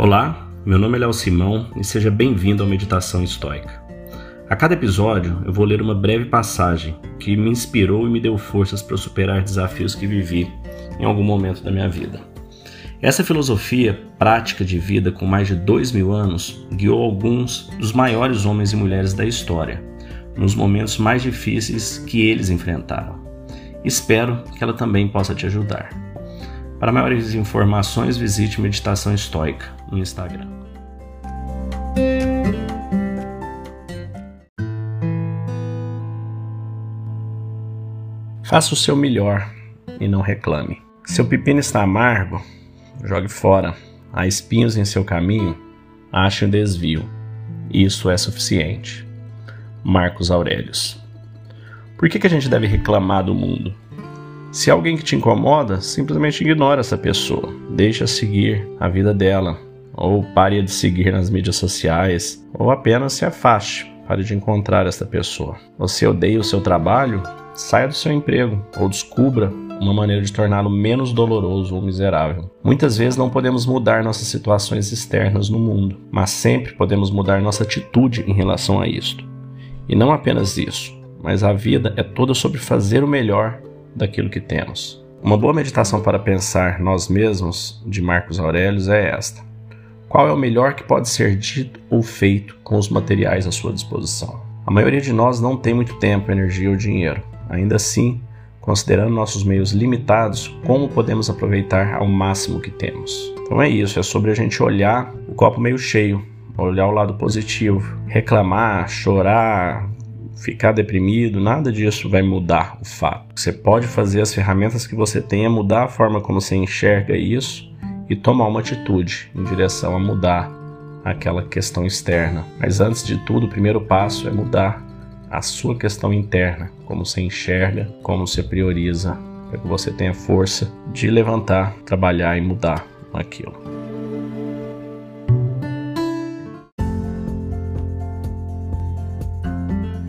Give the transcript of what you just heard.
Olá, meu nome é Léo Simão e seja bem-vindo ao Meditação Estoica. A cada episódio eu vou ler uma breve passagem que me inspirou e me deu forças para superar desafios que vivi em algum momento da minha vida. Essa filosofia prática de vida com mais de dois mil anos guiou alguns dos maiores homens e mulheres da história, nos momentos mais difíceis que eles enfrentaram. Espero que ela também possa te ajudar. Para maiores informações, visite Meditação Estoica no Instagram. Faça o seu melhor e não reclame. Seu pepino está amargo, jogue fora. Há espinhos em seu caminho, ache um desvio. Isso é suficiente. Marcos Aurelius. Por que, que a gente deve reclamar do mundo? Se alguém que te incomoda, simplesmente ignora essa pessoa, deixa seguir a vida dela, ou pare de seguir nas mídias sociais, ou apenas se afaste, pare de encontrar essa pessoa. Você odeia o seu trabalho? Saia do seu emprego ou descubra uma maneira de torná-lo menos doloroso ou miserável. Muitas vezes não podemos mudar nossas situações externas no mundo, mas sempre podemos mudar nossa atitude em relação a isto. E não apenas isso, mas a vida é toda sobre fazer o melhor daquilo que temos. Uma boa meditação para pensar nós mesmos, de Marcos Aurelius, é esta: Qual é o melhor que pode ser dito ou feito com os materiais à sua disposição? A maioria de nós não tem muito tempo, energia ou dinheiro. Ainda assim, considerando nossos meios limitados, como podemos aproveitar ao máximo que temos? Então é isso, é sobre a gente olhar o copo meio cheio, olhar o lado positivo, reclamar, chorar, ficar deprimido, nada disso vai mudar o fato. Você pode fazer as ferramentas que você tem mudar a forma como você enxerga isso e tomar uma atitude em direção a mudar aquela questão externa. Mas antes de tudo, o primeiro passo é mudar a sua questão interna, como você enxerga, como você prioriza, para que você tenha força de levantar, trabalhar e mudar aquilo.